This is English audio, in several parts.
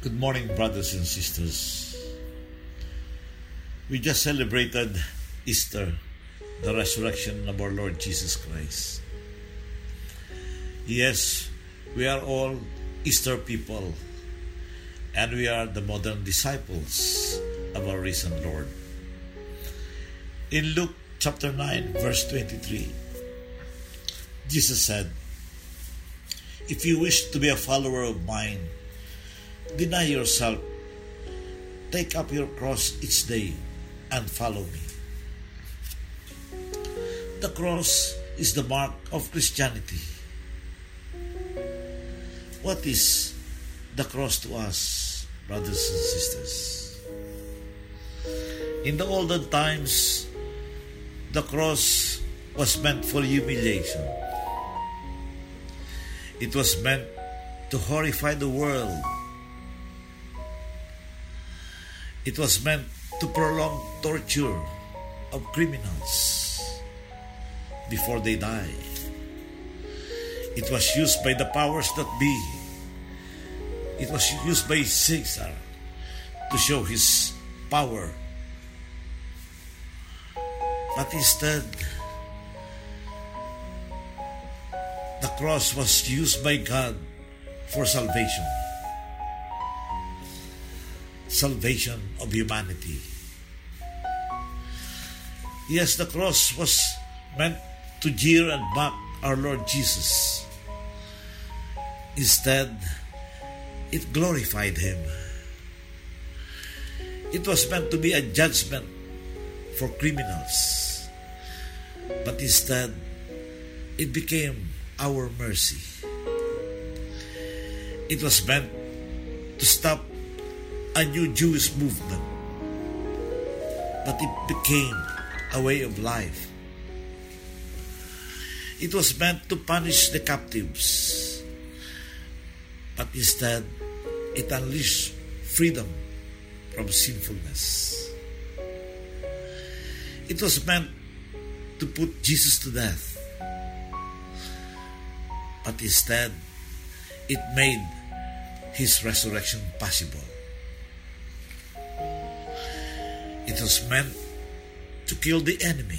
Good morning, brothers and sisters. We just celebrated Easter, the resurrection of our Lord Jesus Christ. Yes, we are all Easter people, and we are the modern disciples of our risen Lord. In Luke chapter 9, verse 23, Jesus said, If you wish to be a follower of mine, deny yourself, take up your cross each day, and follow me. The cross is the mark of Christianity. What is the cross to us, brothers and sisters? In the olden times, the cross was meant for humiliation. It was meant to horrify the world. It was meant to prolong torture of criminals before they die. It was used by the powers that be. It was used by Caesar to show his power. But instead, the cross was used by God for salvation. Salvation of humanity. Yes, the cross was meant to jeer and mock our Lord Jesus. Instead, it glorified him. It was meant to be a judgment for criminals. But instead, it became our mercy. It was meant to stop a new Jewish movement, but it became a way of life. It was meant to punish the captives, but instead it unleashed freedom from sinfulness. It was meant to put Jesus to death, but instead it made his resurrection possible. It was meant to kill the enemy,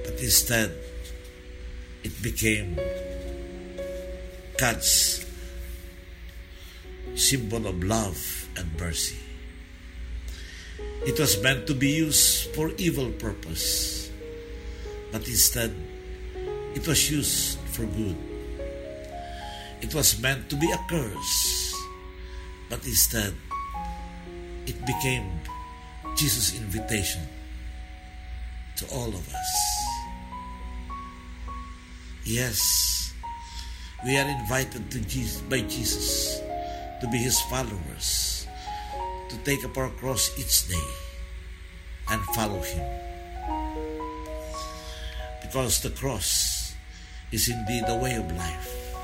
but instead it became God's symbol of love and mercy. It was meant to be used for evil purpose, but instead it was used for good. It was meant to be a curse, but instead it became Jesus' invitation to all of us. Yes, we are invited to Jesus, by Jesus to be his followers, to take up our cross each day and follow him. Because the cross is indeed the way of life.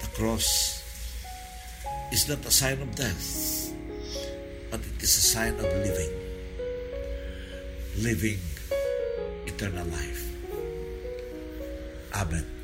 The cross is not a sign of death, but it is a sign of living. Living eternal life. Amen.